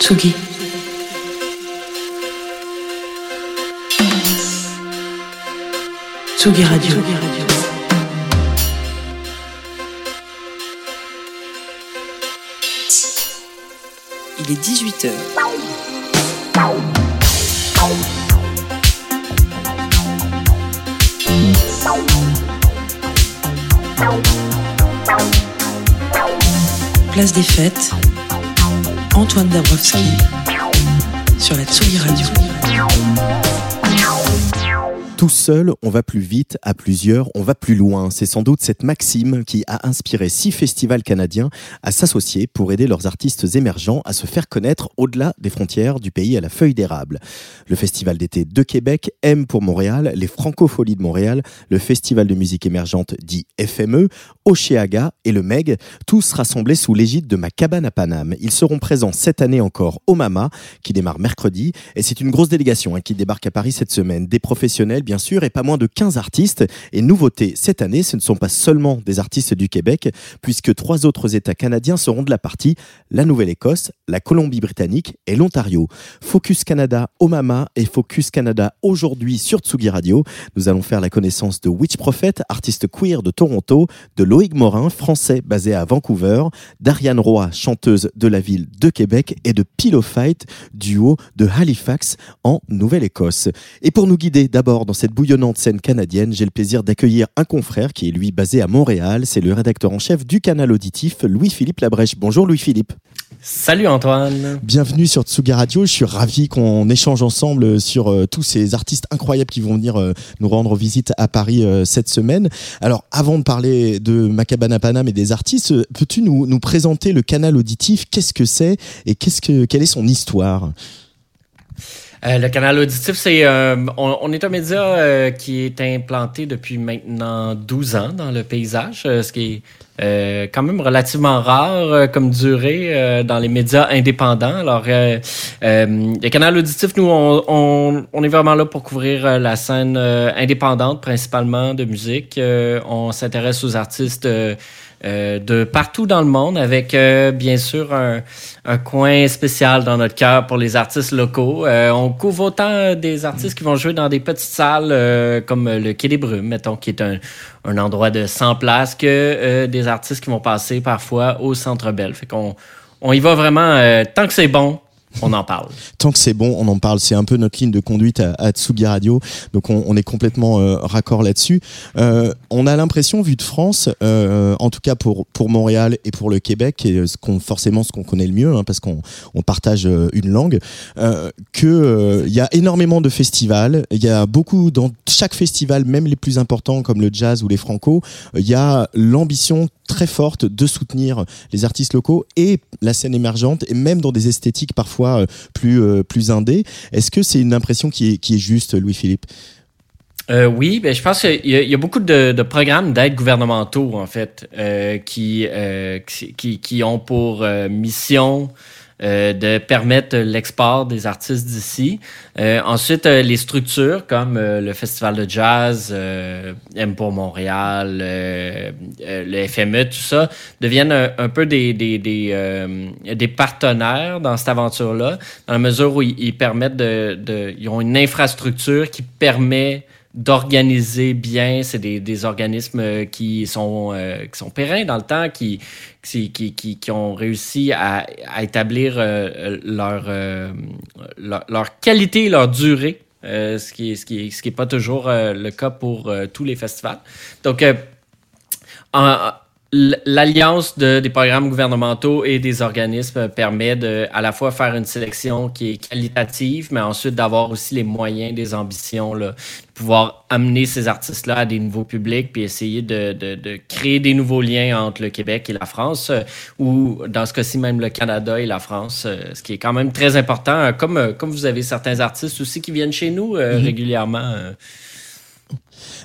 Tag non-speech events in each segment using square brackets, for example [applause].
Tsugi. Tsugi Radio. Il est 18h. Place des fêtes. Antoine Dabrowski sur la Tsugi Radio. Tout seul, on va plus vite, à plusieurs, on va plus loin. C'est sans doute cette maxime qui a inspiré six festivals canadiens à s'associer pour aider leurs artistes émergents à se faire connaître au-delà des frontières du pays à la feuille d'érable. Le Festival d'été de Québec, M pour Montréal, les Francopholies de Montréal, le Festival de musique émergente dit FME, Oceaga et le MEG, tous rassemblés sous l'égide de ma cabane à Paname. Ils seront présents cette année encore au Mama, qui démarre mercredi, et c'est une grosse délégation hein, qui débarque à Paris cette semaine. Des professionnels, bien sûr, et pas moins de 15 artistes. Et nouveauté, cette année, ce ne sont pas seulement des artistes du Québec, puisque trois autres États canadiens seront de la partie, la Nouvelle-Écosse, la Colombie-Britannique et l'Ontario. Focus Canada au Mama et Focus Canada aujourd'hui sur Tsugi Radio. Nous allons faire la connaissance de Witch Prophet, artiste queer de Toronto, de Loïc Morin, français basé à Vancouver, d'Ariane Roy, chanteuse de la ville de Québec, et de Pillow Fight, duo de Halifax en Nouvelle-Écosse. Et pour nous guider d'abord dans cette bouillonnante scène canadienne, j'ai le plaisir d'accueillir un confrère qui est lui basé à Montréal. C'est le rédacteur en chef du canal auditif, Louis-Philippe Labrèche. Bonjour Louis-Philippe. Salut Antoine. Bienvenue sur Tsuga Radio. Je suis ravi qu'on échange ensemble sur euh, tous ces artistes incroyables qui vont venir euh, nous rendre visite à Paris euh, cette semaine. Alors, avant de parler de Macabana Panam et des artistes, peux-tu nous, nous présenter le canal auditif? Qu'est-ce que c'est et qu'est-ce que, quelle est son histoire? Euh, le canal auditif, c'est euh, on, est un média euh, qui est implanté depuis maintenant 12 ans dans le paysage, euh, ce qui est quand même relativement rare comme durée dans les médias indépendants. Alors, le canal auditif, nous, on, on, on est vraiment là pour couvrir la scène indépendante, principalement de musique. On s'intéresse aux artistes euh, euh, de partout dans le monde, avec euh, bien sûr un, coin spécial dans notre cœur pour les artistes locaux. Euh, on couvre autant des artistes qui vont jouer dans des petites salles euh, comme le Quai des Brumes, mettons, qui est un, un endroit de 100 places, que euh, des artistes qui vont passer parfois au Centre Bell. Fait qu'on on y va vraiment, euh, tant que c'est bon, on en parle. Tant que c'est bon, on en parle. C'est un peu notre ligne de conduite à, à Tsugi Radio. Donc on, est complètement euh, raccord là-dessus. Euh, on a l'impression, vu de France, euh, en tout cas pour pour Montréal et pour le Québec, et ce forcément ce qu'on connaît le mieux, hein, parce qu'on on partage une langue, euh, que euh, il y a énormément de festivals. Il y a beaucoup dans chaque festival, même les plus importants comme le jazz ou les franco, il y a l'ambition très forte de soutenir les artistes locaux et la scène émergente et même dans des esthétiques parfois euh, plus euh, plus indé. Est-ce que c'est une impression qui est qui est juste, Louis-Philippe? Euh, oui, ben, je pense qu'il y, y a beaucoup de, programmes d'aide gouvernementaux, en fait, qui, qui, qui- ont pour mission euh, de permettre l'export des artistes d'ici. Euh, ensuite, euh, les structures comme euh, le Festival de jazz, M pour Montréal, le FME, tout ça, deviennent un, peu des, des, des, des partenaires dans cette aventure-là, dans la mesure où ils, ils permettent de, de... Ils ont une infrastructure qui permet d'organiser bien. C'est des, des organismes euh, qui sont, euh, qui sont pérennes dans le temps, qui, qui, qui, qui, ont réussi à, à établir euh, leur, euh, leur, leur qualité, leur durée, euh, ce qui est, ce qui ce qui est pas toujours euh, le cas pour tous les festivals. Donc, en- l'alliance de, des programmes gouvernementaux et des organismes permet de à la fois faire une sélection qui est qualitative, mais ensuite d'avoir aussi les moyens, des ambitions, là, de pouvoir amener ces artistes-là à des nouveaux publics, puis essayer de, de, de, créer des nouveaux liens entre le Québec et la France, euh, ou dans ce cas-ci même le Canada et la France, euh, ce qui est quand même très important, comme, euh, comme vous avez certains artistes aussi qui viennent chez nous mm-hmm. régulièrement.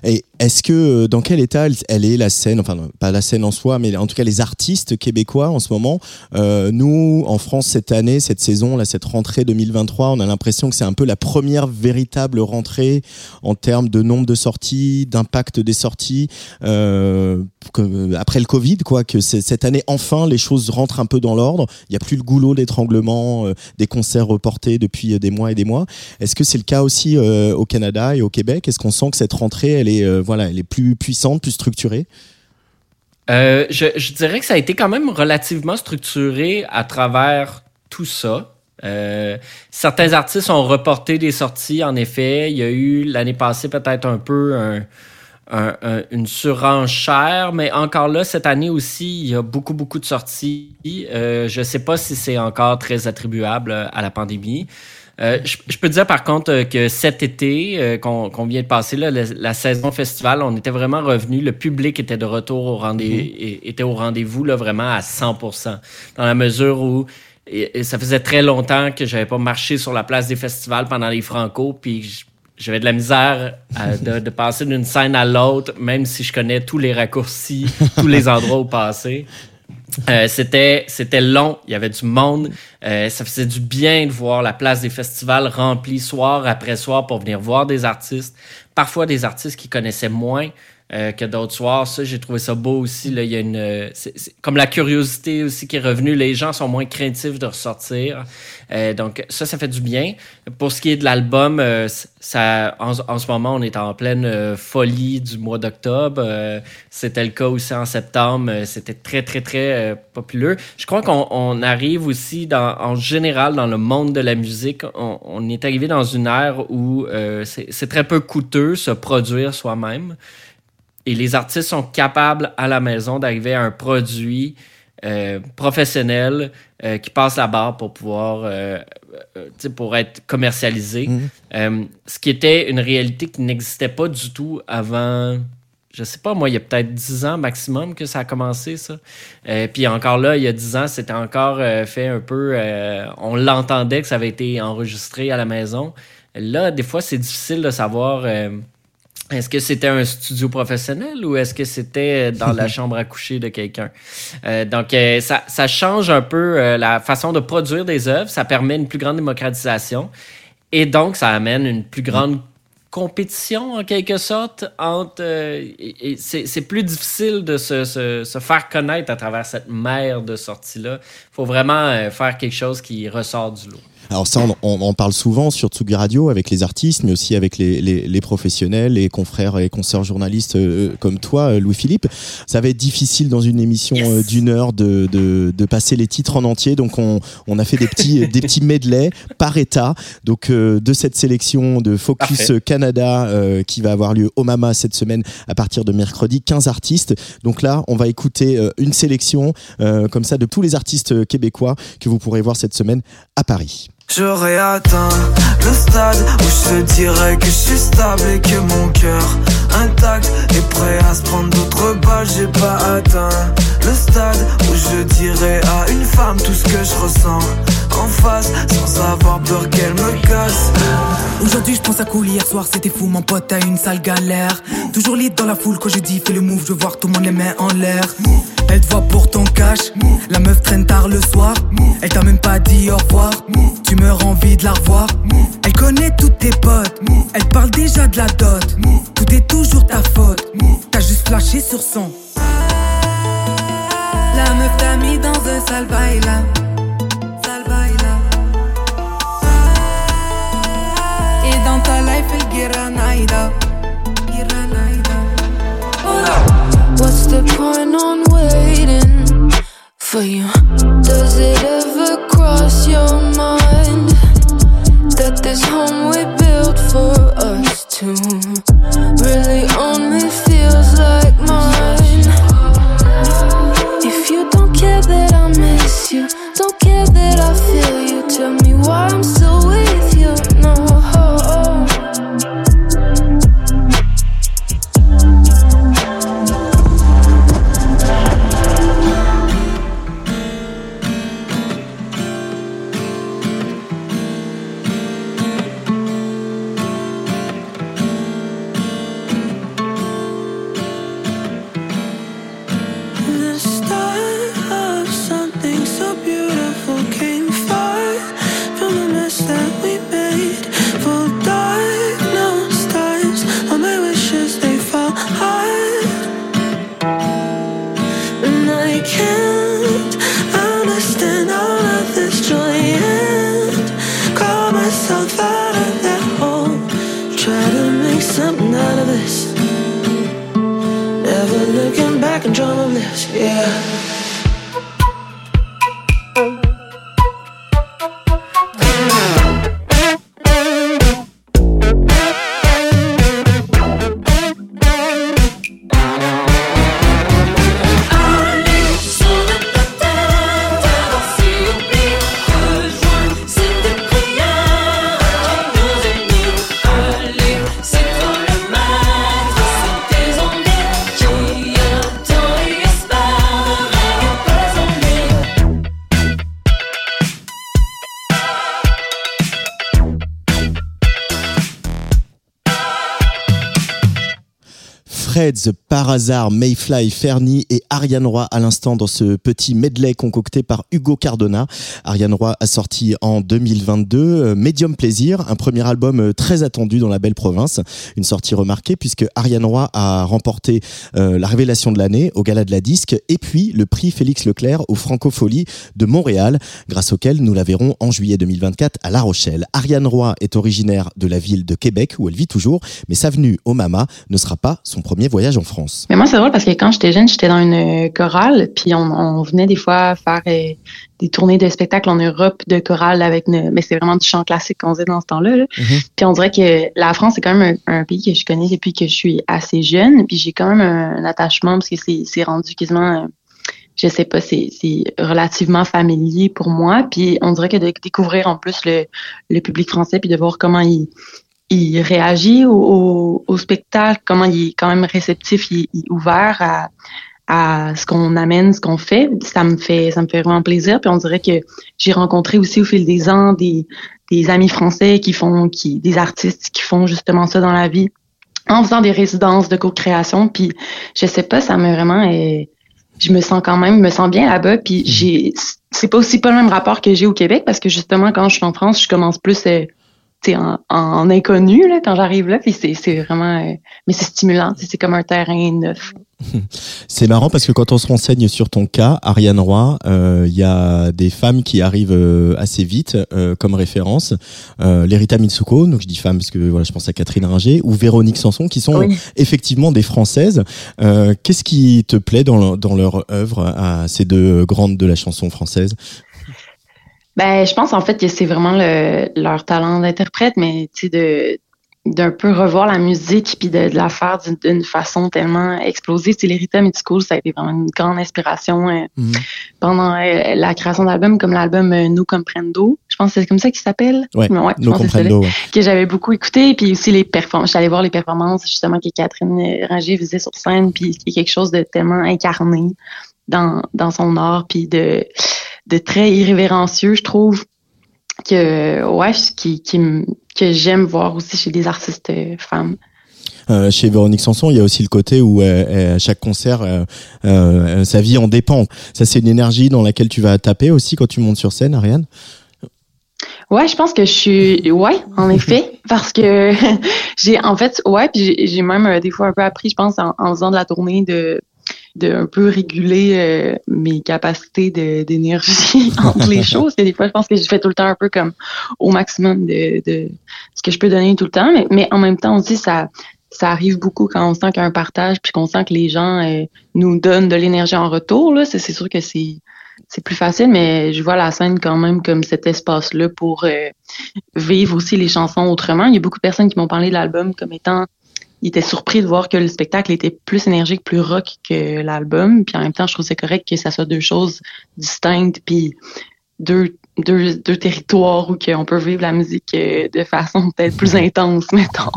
Et est-ce que euh, dans quel état elle, est la scène, enfin pas la scène en soi, mais en tout cas les artistes québécois en ce moment euh, Nous, en France cette année, cette saison, là, cette rentrée 2023, on a l'impression que c'est un peu la première véritable rentrée en termes de nombre de sorties, d'impact des sorties euh, après le Covid, quoi. Que cette année enfin les choses rentrent un peu dans l'ordre. Il n'y a plus le goulot d'étranglement, des concerts reportés depuis des mois et des mois. Est-ce que c'est le cas aussi au Canada et au Québec? Est-ce qu'on sent que cette rentrée elle est voilà, elle est plus puissante, plus structurée? Euh, je, dirais que ça a été quand même relativement structuré à travers tout ça. Euh, certains artistes ont reporté des sorties, en effet. Il y a eu l'année passée peut-être un peu une surenchère, mais encore là, cette année aussi, il y a beaucoup, beaucoup de sorties. Euh, je ne sais pas si c'est encore très attribuable à la pandémie. Euh, je, peux dire par contre euh, que cet été euh, qu'on vient de passer, là, la, saison festival, on était vraiment revenu. Le public était de retour au rendez mm-hmm. était au rendez-vous vraiment à 100% Dans la mesure où et, ça faisait très longtemps que j'avais pas marché sur la place des festivals pendant les Franco, puis j'avais de la misère [laughs] de, de, passer d'une scène à l'autre, même si je connais tous les raccourcis, tous les endroits où passer. Euh, c'était long, il y avait du monde, euh, ça faisait du bien de voir la place des festivals remplie soir après soir pour venir voir des artistes, parfois des artistes qui connaissaient moins, euh, que d'autres soirs. Ça, j'ai trouvé ça beau aussi. Là. Il y a une, comme la curiosité aussi qui est revenue. Les gens sont moins craintifs de ressortir. Euh, donc, ça, ça fait du bien. Pour ce qui est de l'album, euh, ça, en, ce moment, on est en pleine folie du mois d'octobre. C'était le cas aussi en septembre. C'était très, très, très populaire. Je crois qu'on arrive aussi, dans, en général, dans le monde de la musique, on, on est arrivé dans une ère où c'est très peu coûteux se produire soi-même et les artistes sont capables à la maison d'arriver à un produit euh, professionnel euh, qui passe la barre pour pouvoir euh, pour être commercialisé. Mhm. ce qui était une réalité qui n'existait pas du tout avant je sais pas, moi, il y a peut-être 10 ans maximum que ça a commencé, ça. puis encore là, il y a 10 ans, c'était encore fait un peu. on l'entendait que ça avait été enregistré à la maison. Là, des fois, c'est difficile de savoir est-ce que c'était un studio professionnel ou est-ce que c'était dans la [laughs] chambre à coucher de quelqu'un? Euh, donc, euh, ça, ça, change un peu euh, la façon de produire des œuvres. Ça permet une plus grande démocratisation. Et donc, ça amène une plus grande compétition, en quelque sorte, entre... c'est plus difficile de se, se, se, faire connaître à travers cette mer de sorties-là. Il faut vraiment faire quelque chose qui ressort du lot. Alors ça, on, on, parle souvent sur Tsugi Radio avec les artistes, mais aussi avec les, les, les professionnels, les confrères et consoeurs journalistes euh, comme toi, euh, Louis-Philippe. Ça va être difficile dans une émission euh, d'une heure de, de, de, passer les titres en entier, donc on, on a fait des petits, [laughs] des petits par état. Donc de cette sélection de Focus Canada qui va avoir lieu au Mama cette semaine à partir de mercredi, 15 artistes. Donc là, on va écouter une sélection comme ça de tous les artistes québécois que vous pourrez voir cette semaine à Paris. J'aurais atteint le stade où je te dirais que je suis stable et que mon cœur intact est prêt à se prendre d'autres balles. J'ai pas atteint le stade où je dirais à une femme tout ce que je ressens en face sans avoir peur qu'elle me casse. Aujourd'hui je pense à cool, hier soir c'était fou, mon pote a une sale galère. Toujours lit dans la foule quand je dis fais le move, je veux voir tout le monde les mains en l'air. Elle te voit pour ton cash, la meuf traîne tard le soir. Elle t'a même pas dit au revoir, meurs envie de la revoir. Elle connaît tous tes potes, elle parle déjà de la dot. Tout est toujours ta faute, t'as juste flashé sur son. La meuf t'a mis dans un sale bail là. Et dans ta life, elle guiranaïda. What's the point on waiting for you? Does it ever cross your mind? That this home we built for us two really only feels like Mayfly, Fernie et Ariane Roy à l'instant dans ce petit medley concocté par Hugo Cardona. Ariane Roy a sorti en 2022 euh, Medium Plaisir, un premier album euh, très attendu dans la belle province. Une sortie remarquée puisque Ariane Roy a remporté euh, la révélation de l'année au Gala de la Disque et puis le prix Félix Leclerc au Francofolie de Montréal, grâce auquel nous la verrons en juillet 2024 à La Rochelle. Ariane Roy est originaire de la ville de Québec où elle vit toujours, mais sa venue au Mama ne sera pas son premier voyage en France. Mais moi, c'est drôle parce que quand j'étais jeune, j'étais dans une chorale, puis on, venait des fois faire euh, des tournées de spectacles en Europe de chorale avec mais c'est vraiment du chant classique qu'on faisait dans ce temps-là. Mm-hmm. Puis on dirait que la France, c'est quand même un, pays que je connais depuis que je suis assez jeune, puis j'ai quand même un, attachement parce que c'est rendu quasiment euh, je sais pas, c'est relativement familier pour moi. Puis on dirait que de découvrir en plus le, le public français puis de voir comment il, il réagit au, au, spectacle, comment il est quand même réceptif, il, est ouvert à, à ce qu'on amène, ce qu'on fait. Ça me fait, ça me fait vraiment plaisir. Puis on dirait que j'ai rencontré aussi au fil des ans des, des amis français qui font, qui, des artistes qui font justement ça dans la vie en faisant des résidences de co-création. Puis je sais pas, ça me vraiment, euh, je me sens quand même, je me sens bien là-bas. Puis j'ai, c'est pas aussi pas le même rapport que j'ai au Québec parce que justement quand je suis en France, je commence plus euh, en, en, inconnu là, quand j'arrive là. Puis c'est vraiment, euh, mais c'est stimulant. C'est comme un terrain neuf. [laughs] C'est marrant parce que quand on se renseigne sur ton cas, Ariane Roy, il euh, y a des femmes qui arrivent euh, assez vite comme référence. Euh, Lerita Mitsuko, donc je dis femme parce que voilà, je pense à Catherine Ringer, ou Véronique Sanson, qui sont effectivement des françaises. Qu'est-ce qui te plaît dans, dans leur œuvre à ces deux grandes de la chanson française? Ben, je pense en fait que c'est vraiment le, leur talent d'interprète, mais tu sais de d'un peu revoir la musique puis de, la faire d'une façon tellement explosive. C'est les Rhythm School, ça a été vraiment une grande inspiration euh, mhm. pendant euh, la création d'albums, comme l'album euh, No Comprendo. Je pense que c'est comme ça qu'il s'appelle. Ouais, ouais No Comprendo. Que j'avais beaucoup écouté. Puis aussi les performances. J'allais voir les performances justement que Catherine Ranger faisait sur scène. Puis qui est quelque chose de tellement incarné dans, dans son art. Puis de de très irrévérencieux, je trouve que ouais, qui, qui que j'aime voir aussi chez des artistes euh, femmes. Euh, chez Véronique Sanson, il y a aussi le côté où euh, à chaque concert, euh, sa vie en dépend. Ça, c'est une énergie dans laquelle tu vas taper aussi quand tu montes sur scène, Ariane? Ouais, je pense que je suis, ouais, en effet, [laughs] parce que [laughs] j'ai, en fait, ouais, puis j'ai même des fois un peu appris, je pense, en, en faisant de la tournée de de un peu réguler euh, mes capacités d'énergie [laughs] entre les choses. Et des fois, je pense que je fais tout le temps un peu comme au maximum de, de ce que je peux donner tout le temps. Mais, mais en même temps aussi, ça, ça arrive beaucoup quand on sent qu'il y a un partage, puis qu'on sent que les gens euh, nous donnent de l'énergie en retour. Là, c'est sûr que c'est c'est plus facile, mais je vois la scène quand même comme cet espace-là pour euh, vivre aussi les chansons autrement. Il y a beaucoup de personnes qui m'ont parlé de l'album comme étant il était surpris de voir que le spectacle était plus énergique, plus rock que l'album. Puis en même temps, je trouve c'est correct que ça soit deux choses distinctes, puis deux, deux, deux territoires où on peut vivre la musique euh, de façon peut-être plus intense, [laughs] mettons.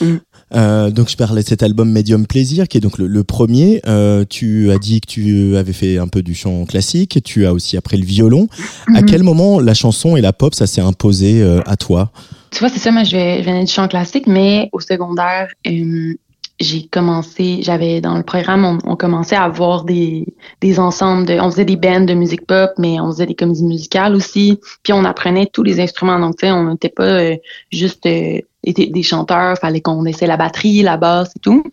[laughs] Euh, donc je parlais de cet album Medium Plaisir qui est donc le, premier. Euh, tu as dit que tu avais fait un peu du chant classique, tu as aussi appris le violon. À mm-hmm. quel moment la chanson et la pop ça s'est imposé à toi? Tu vois, c'est ça, moi, je, venais du chant classique, mais au secondaire, euh, j'ai commencé, j'avais dans le programme, on, commençait à avoir des, des ensembles, de, on faisait des bands de musique pop, mais on faisait des comédies musicales aussi, puis on apprenait tous les instruments, donc tu sais, on n'était pas euh, juste euh, des, des, chanteurs, fallait qu'on essaie la batterie, la basse et tout.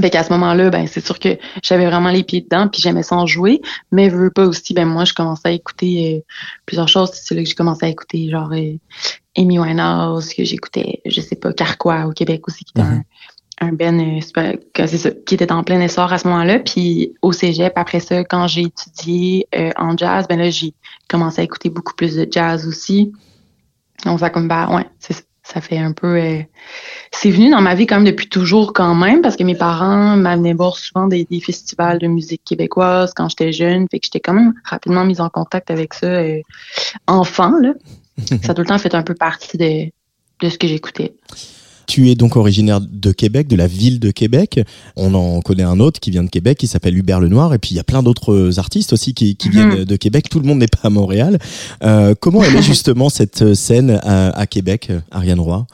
Fait qu'à ce moment-là, ben c'est sûr que j'avais vraiment les pieds dedans, puis j'aimais ça en jouer. Mais veux pas aussi, ben moi je commençais à écouter plusieurs choses. C'est là que j'ai commencé à écouter genre Amy Winehouse, que j'écoutais, je sais pas, Carquois au Québec aussi, qui est un, un ben qui était en plein essor à ce moment-là. Puis au cégep, après ça, quand j'ai étudié en jazz, ben là, j'ai commencé à écouter beaucoup plus de jazz aussi. Donc, ça comme, bah, ouais, ça fait un peu. c'est venu dans ma vie quand même depuis toujours quand même parce que mes parents m'amenaient voir souvent des, festivals de musique québécoise quand j'étais jeune, fait que j'étais quand même rapidement mise en contact avec ça enfant là. [laughs] ça a tout le temps fait un peu partie de, de ce que j'écoutais. Tu es donc originaire de Québec, de la ville de Québec. On en connaît un autre qui vient de Québec, qui s'appelle Hubert Lenoir. Et puis il y a plein d'autres artistes aussi qui, qui viennent mhm. de Québec. Tout le monde n'est pas à Montréal. Euh, comment elle est [laughs] justement cette scène à, à Québec, Ariane Roy?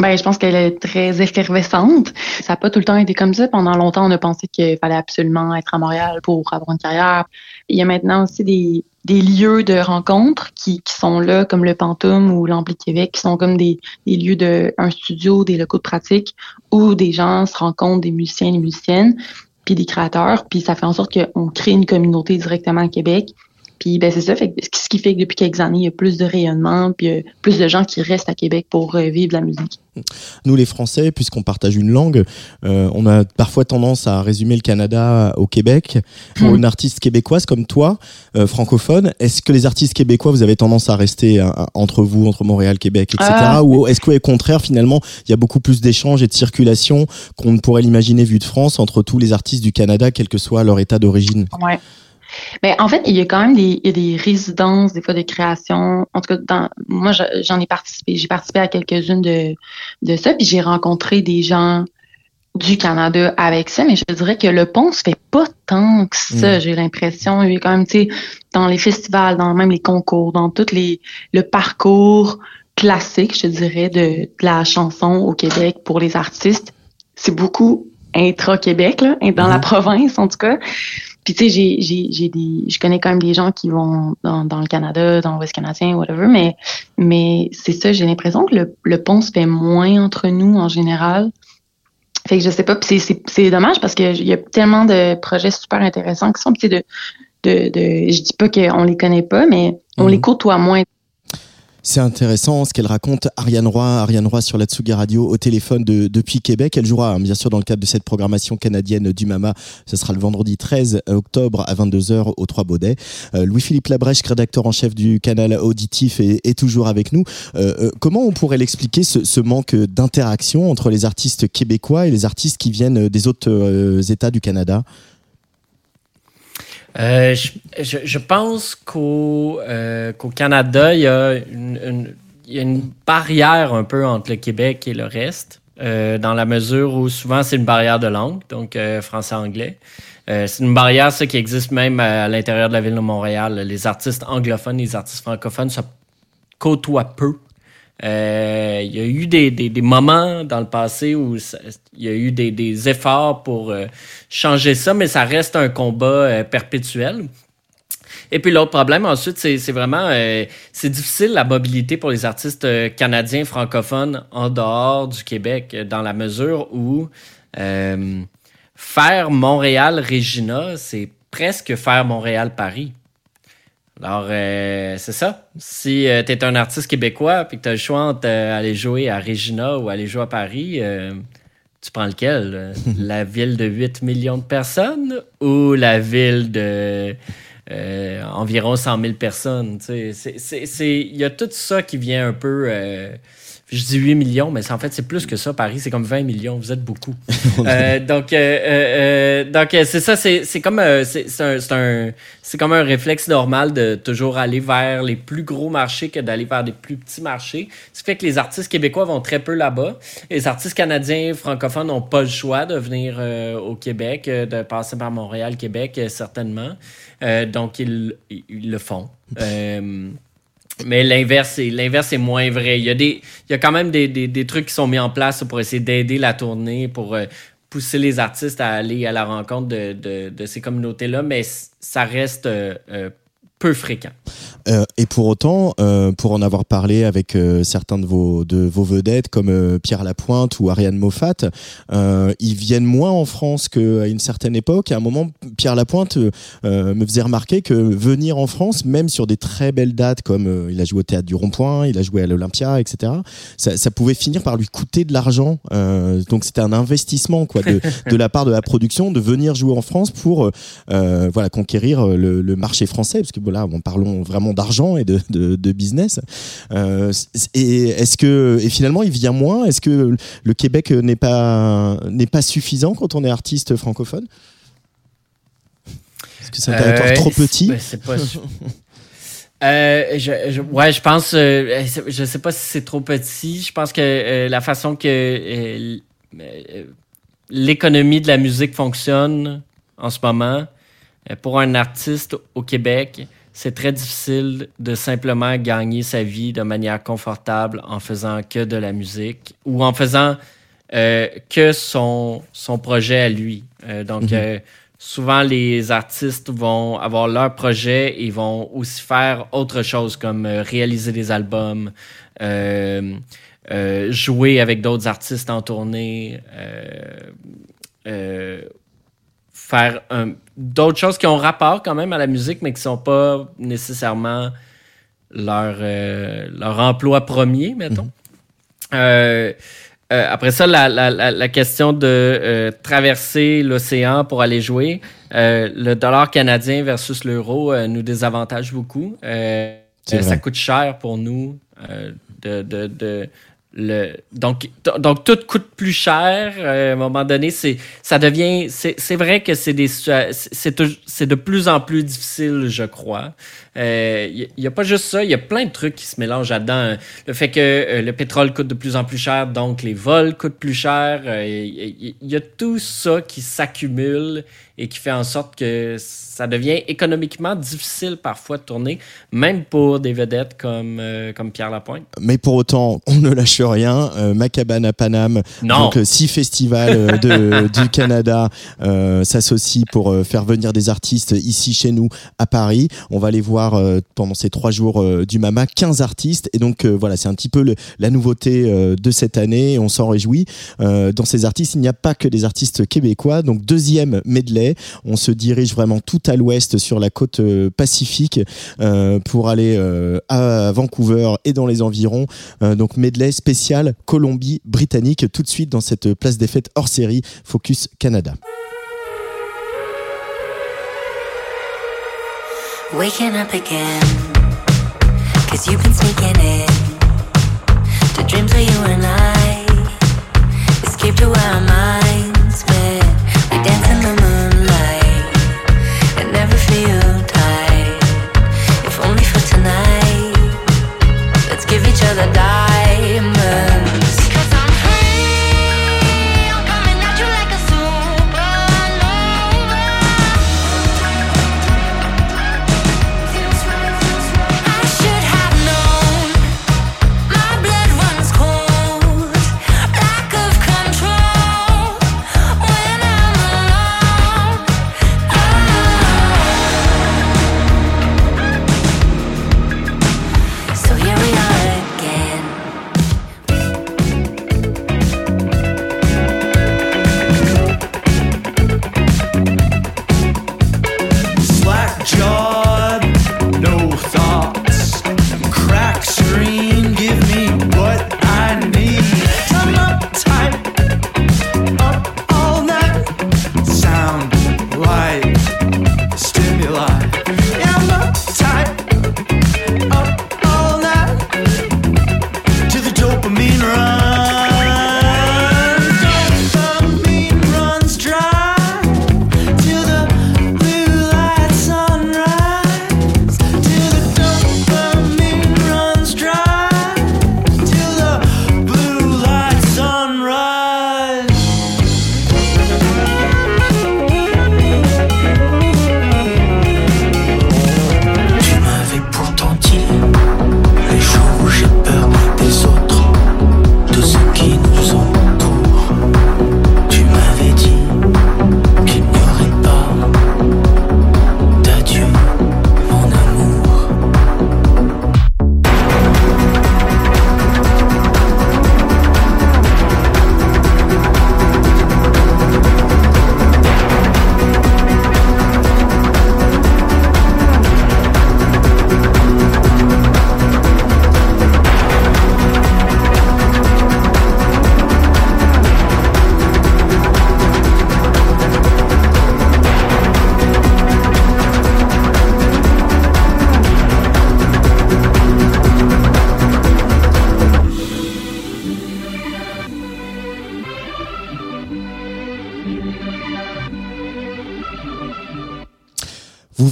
Ben, je pense qu'elle est très effervescente. Ça n'a pas tout le temps été comme ça. Pendant longtemps, on a pensé qu'il fallait absolument être à Montréal pour avoir une carrière. Il y a maintenant aussi des, des lieux de rencontre qui, qui sont là, comme le Pantoum ou l'Ampli Québec, qui sont comme des, des lieux de un studio, des locaux de pratique où des gens se rencontrent, des musiciens et des musiciennes, puis des créateurs, puis ça fait en sorte qu'on crée une communauté directement à Québec. Puis ben c'est ça, fait, ce qui fait que depuis quelques années, il y a plus de rayonnement, puis euh, plus de gens qui restent à Québec pour euh, vivre la musique. Nous les Français, puisqu'on partage une langue, euh, on a parfois tendance à résumer le Canada au Québec. Pour hmm. une artiste québécoise comme toi, francophone, est-ce que les artistes québécois, vous avez tendance à rester entre vous, entre Montréal, Québec, etc. Ah. Ou est-ce qu'au contraire, finalement, il y a beaucoup plus d'échanges et de circulation qu'on ne pourrait l'imaginer vu de France entre tous les artistes du Canada, quel que soit leur état d'origine? Ouais. Mais en fait, il y a quand même des, des résidences, des fois de création. En tout cas, dans, moi, j'en ai participé. J'ai participé à quelques-unes de, de ça, puis j'ai rencontré des gens du Canada avec ça, mais je dirais que le pont se fait pas tant que ça, mm. j'ai l'impression. Il y a quand même, tu sais, dans les festivals, dans même les concours, dans tout les, le parcours classique, je dirais, de, de la chanson au Québec pour les artistes, c'est beaucoup intra-Québec, là, dans la mm-hmm. province en tout cas. Puis tu sais, j'ai, j'ai, j'ai des, je connais quand même des gens qui vont dans, dans le Canada, dans l'Ouest canadien, whatever, mais, mais c'est ça, j'ai l'impression que le, le pont se fait moins entre nous en général. Fait que je sais pas, c'est, c'est, c'est dommage parce qu'il y a tellement de projets super intéressants qui sont, tu sais, de, de, de, je dis pas qu'on les connaît pas, mais on mhm. les côtoie moins c'est intéressant ce qu'elle raconte, Ariane Roy, Ariane Roy sur la Tsugi Radio au téléphone de, depuis Québec. Elle jouera hein, bien sûr dans le cadre de cette programmation canadienne du Mama. Ce sera le vendredi 13 octobre à 22h au Trois Baudets. Euh, Louis-Philippe Labrèche, rédacteur en chef du canal auditif, est, toujours avec nous. Euh, euh, comment on pourrait l'expliquer ce, manque d'interaction entre les artistes québécois et les artistes qui viennent des autres États du Canada? Euh, je, pense euh, qu'au Canada, il y, a une, barrière un peu entre le Québec et le reste, euh, dans la mesure où souvent c'est une barrière de langue, donc français-anglais. c'est une barrière, ça, qui existe même à, l'intérieur de la ville de Montréal. Les artistes anglophones les artistes francophones se côtoient peu. Euh, il y a eu des, des, des, moments dans le passé où il y a eu des, des efforts pour euh, changer ça, mais ça reste un combat euh, perpétuel. Et puis l'autre problème ensuite, c'est vraiment c'est difficile la mobilité pour les artistes canadiens francophones en dehors du Québec, dans la mesure où faire Montréal-Regina, c'est presque faire Montréal-Paris. Alors, euh, c'est ça. Si euh, tu es un artiste québécois et que tu as le choix entre euh, aller jouer à Regina ou aller jouer à Paris, tu prends lequel? [laughs] la ville de 8 millions de personnes ou la ville de environ 100 000 personnes? Il y a tout ça qui vient un peu je dis 8 millions, mais en fait, c'est plus que ça. Paris, c'est comme 20 millions. Vous êtes beaucoup. [laughs] euh, donc, euh, euh, euh donc c'est ça. C'est comme, c'est un, un, comme un réflexe normal de toujours aller vers les plus gros marchés que d'aller vers des plus petits marchés. Ce qui fait que les artistes québécois vont très peu là-bas. Les artistes canadiens francophones n'ont pas le choix de venir au Québec, de passer par Montréal, Québec, certainement. donc, ils, ils, le font. Mais l'inverse est, l'inverse est moins vrai. Il y a, des, il y a quand même des, des, trucs qui sont mis en place pour essayer d'aider la tournée, pour euh, pousser les artistes à aller à la rencontre de, de, de ces communautés-là, mais ça reste euh, euh, peu fréquent. Euh, et pour autant, euh, pour en avoir parlé avec euh, certains de vos, de vos vedettes comme euh, Pierre Lapointe ou Ariane Moffat, euh, ils viennent moins en France qu'à une certaine époque. À un moment, Pierre Lapointe euh, me faisait remarquer que venir en France, même sur des très belles dates comme euh, il a joué au théâtre du Rond-Point, il a joué à l'Olympia, etc., ça, ça pouvait finir par lui coûter de l'argent. Euh, donc c'était un investissement quoi de, [laughs] de la part de la production de venir jouer en France pour euh, voilà conquérir le, le marché français parce que voilà, bon, parlons vraiment d'argent et de, de, de business. Euh, et est-ce que et finalement il vient moins? Est-ce que le Québec n'est pas n'est pas suffisant quand on est artiste francophone? Est-ce que c'est un territoire Euh, trop petit pas Euh, je, je- ouais, je pense, euh, je sais pas si c'est trop petit. Je pense que euh, la façon que euh, euh, l'économie de la musique fonctionne en ce moment, euh, pour un artiste au Québec, c'est très difficile de simplement gagner sa vie de manière confortable en faisant que de la musique ou en faisant euh, que son, son projet à lui. Euh, donc, Mhm. euh, souvent, les artistes vont avoir leur projet et vont aussi faire autre chose comme réaliser des albums, jouer avec d'autres artistes en tournée, faire d'autres choses qui ont rapport quand même à la musique, mais qui sont pas nécessairement leur, euh, leur emploi premier, mettons. Euh, euh, après ça, la, la, la, la question de traverser l'océan pour aller jouer, le dollar canadien versus l'euro nous désavantage beaucoup. Ça coûte cher pour nous de, de, de donc donc tout coûte plus cher euh, à un moment donné c'est ça devient c'est vrai que c'est des c'est de plus en plus difficile je crois il y, a pas juste ça il y a plein de trucs qui se mélangent là-dedans le fait que euh, le pétrole coûte de plus en plus cher donc les vols coûtent plus cher il y, a tout ça qui s'accumule et qui fait en sorte que ça devient économiquement difficile parfois de tourner même pour des vedettes comme euh, comme Pierre Lapointe Mais pour autant, [laughs] on ne lâche rien. Euh, Macabane à Paname, Non. donc euh, six festivals euh, de, [laughs] du Canada euh, s'associent pour euh, faire venir des artistes ici chez nous à Paris. On va aller voir euh, pendant ces trois jours euh, du Mama 15 artistes et donc euh, voilà, c'est un petit peu la nouveauté de cette année. On s'en réjouit. Dans ces artistes, il n'y a pas que des artistes québécois. Donc deuxième medley, on se dirige vraiment tout à l'ouest sur la côte pacifique pour aller à Vancouver et dans les environs. Donc medley spécial Colombie-Britannique tout de suite dans cette place des fêtes hors série Focus Canada. Waking up again. Cause you've been sneaking in to dreams where you and I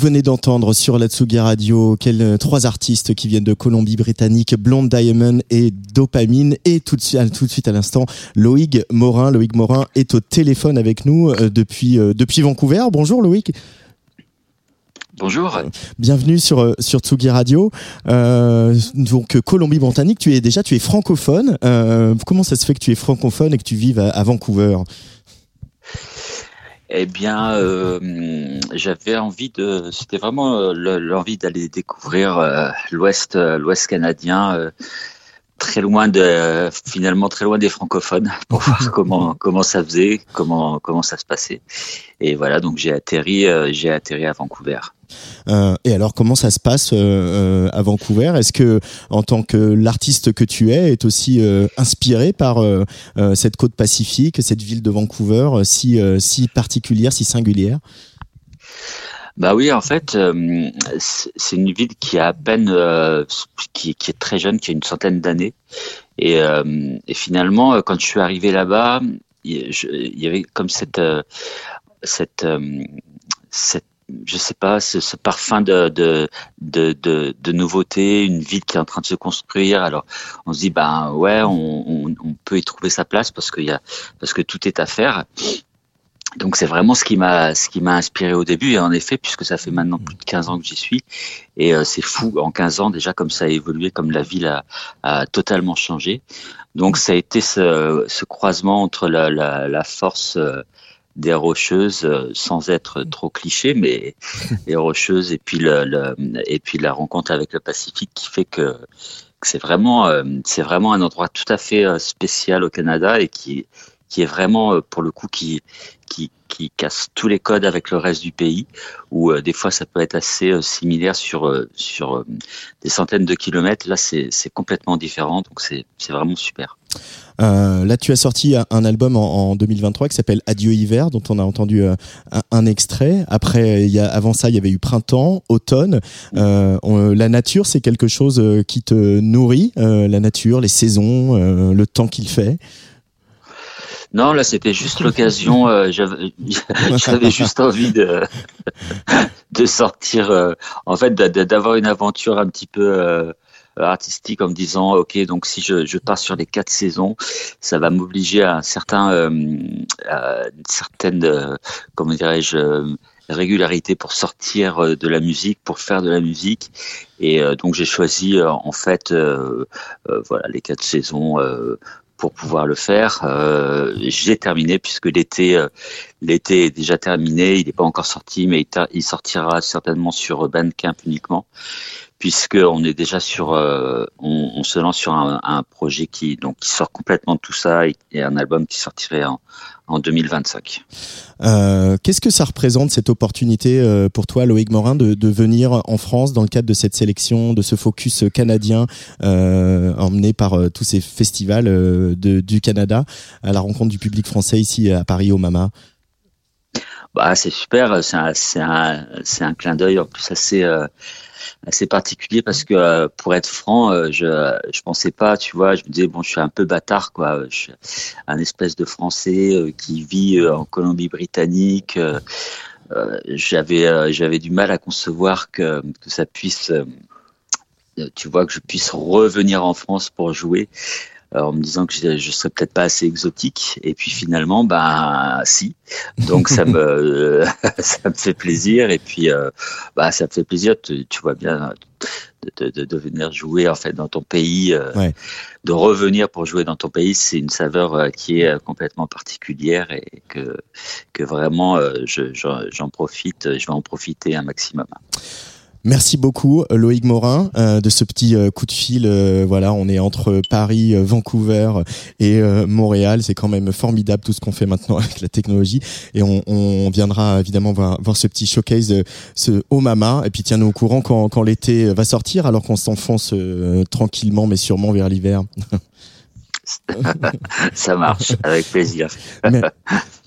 venez d'entendre sur la Tsugi Radio quels, euh, trois artistes qui viennent de Colombie-Britannique, Blonde Diamond et Dopamine. Et tout de suite, tout de suite à l'instant, Loïc Morin. Loïc Morin est au téléphone avec nous euh, depuis, euh, depuis Vancouver. Bonjour Loïc. Bonjour. Bienvenue sur sur Tsugi Radio. Euh, donc Colombie-Britannique, tu es déjà tu es francophone. Euh, comment ça se fait que tu es francophone et que tu vives à, à Vancouver? Eh bien, euh, j'avais envie de, c'était vraiment euh, le- l'envie d'aller découvrir euh, l'Ouest, euh, l'Ouest canadien, euh, très loin de, finalement très loin des francophones, [laughs] pour voir comment comment ça faisait, comment comment ça se passait. Et voilà, donc j'ai atterri, j'ai atterri à Vancouver. Euh, et alors, comment ça se passe euh, euh, à Vancouver? Est-ce que, en tant que l'artiste que tu es, est aussi inspiré par cette côte pacifique, cette ville de Vancouver, si si particulière, si singulière? Bah oui, en fait, c'est une ville qui a à peine, qui, est très jeune, qui a une centaine d'années. Et, et finalement, quand je suis arrivé là-bas, il y avait comme cette, cette, cette je sais pas, ce, ce parfum de, de, de, de, de nouveauté, une ville qui est en train de se construire. Alors, on se dit, ben ouais, on, on, peut y trouver sa place parce qu'il y a, parce que tout est à faire. Donc c'est vraiment ce qui m'a ce qui m'a inspiré au début et en effet puisque ça fait maintenant plus de 15 ans que j'y suis et euh, c'est fou en 15 ans déjà comme ça a évolué comme la ville a, a totalement changé. Donc ça a été ce, ce croisement entre la, la, la force euh, des rocheuses euh, sans être trop cliché mais [laughs] les rocheuses et puis le, le- et puis la rencontre avec le Pacifique qui fait que que c'est vraiment euh, c'est vraiment un endroit tout à fait euh, spécial au Canada et qui qui est vraiment pour le coup qui qui qui casse tous les codes avec le reste du pays où euh, des fois ça peut être assez euh, similaire sur euh, sur des centaines de kilomètres. Là c'est c'est complètement différent donc c'est c'est vraiment super Euh, là, tu as sorti un- album en, en 2023 qui s'appelle Adieu hiver, dont on a entendu euh, un, un extrait. Après, il y a, avant ça, il y avait eu printemps, automne. Euh, on- la nature, c'est quelque chose qui te nourrit. la nature, les saisons, le temps qu'il fait? Non, là, c'était juste l'occasion. euh, [laughs] J'avais juste envie de [laughs] de sortir, euh, en fait, d'avoir une aventure un petit peu artistique en me disant, ok, donc si je, je pars sur les quatre saisons, ça va m'obliger à un certain, euh, à une certaine, euh, comment dirais-je. euh, régularité pour sortir euh, de la musique, pour faire de la musique. Et euh, donc j'ai choisi euh, en fait euh, euh, voilà les quatre saisons euh, pour pouvoir le faire. Euh, j'ai terminé puisque l'été euh, l'été est déjà terminé, il n'est pas encore sorti, mais il, il sortira certainement sur Bandcamp uniquement puisque on est déjà sur, euh, on, on se lance sur un, un projet qui donc qui sort complètement de tout ça et, et un album qui sortirait en, en 2025. Euh, Qu'est-ce que ça représente cette opportunité euh, pour toi, Loïc Morin, de, de venir en France dans le cadre de cette sélection, de ce focus canadien euh, emmené par euh, tous ces festivals euh, de, du Canada à la rencontre du public français ici à Paris au Mama? Bah, c'est super, c'est un, c'est un, un clin d'œil en plus assez, euh, assez particulier parce que euh, pour être franc, euh, je, je pensais pas, tu vois, je me disais bon, je suis un peu bâtard quoi, je suis un espèce de Français euh, qui vit euh, en Colombie-Britannique. euh, euh, j'avais, euh, j'avais du mal à concevoir que, que ça puisse, euh, tu vois, que je puisse revenir en France pour jouer euh, en me disant que je, je serais peut-être pas assez exotique. Et puis finalement ben si. Donc ça me [laughs] [laughs] ça me fait plaisir. Et puis euh, bah ça me fait plaisir. Tu, tu vois bien de, de, de, de venir jouer en fait dans ton pays euh, Ouais. de revenir pour jouer dans ton pays c'est une saveur euh, qui est euh, complètement particulière et que que vraiment euh, je- j'en j'en profite je vais en profiter un maximum Merci beaucoup euh, Loïc Morin euh, de ce petit euh, coup de fil. euh, voilà, on est entre Paris, euh, Vancouver et euh, Montréal. C'est quand même formidable tout ce qu'on fait maintenant [laughs] avec la technologie. Et on, on viendra évidemment voir, voir ce petit showcase, ce au Mama. Et puis tiens-nous au courant quand, quand l'été va sortir, alors qu'on s'enfonce euh, tranquillement mais sûrement vers l'hiver. [laughs] ça marche avec plaisir Mais-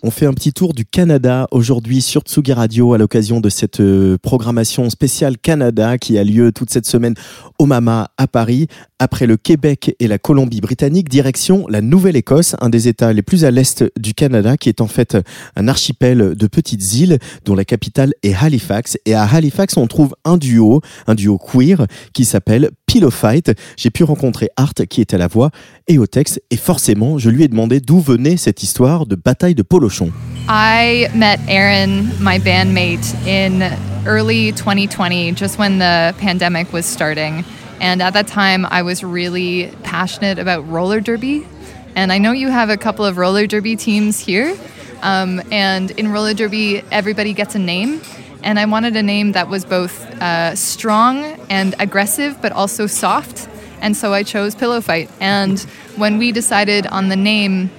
On fait un petit tour du Canada aujourd'hui sur Tsugi Radio à l'occasion de cette euh, programmation spéciale Canada qui a lieu toute cette semaine au Mama à Paris. Après le Québec et la Colombie-Britannique, direction la Nouvelle-Écosse, un des États les plus à l'est du Canada, qui est en fait un archipel de petites îles dont la capitale est Halifax. Et à Halifax, on trouve un duo, un duo queer qui s'appelle Pillow Fight. J'ai pu rencontrer Art qui est à la voix et au texte, et forcément, je lui ai demandé d'où venait cette histoire de bataille de polochon. I met Aaron, my bandmate, in early 2020, just when the pandemic was starting. And at that time, I was really passionate about roller derby. And I know you have a couple of roller derby teams here. Um, and in roller derby, everybody gets a name. And I wanted a name that was both uh, strong and aggressive, but also soft. And so I chose Pillow Fight. And when we decided on the name,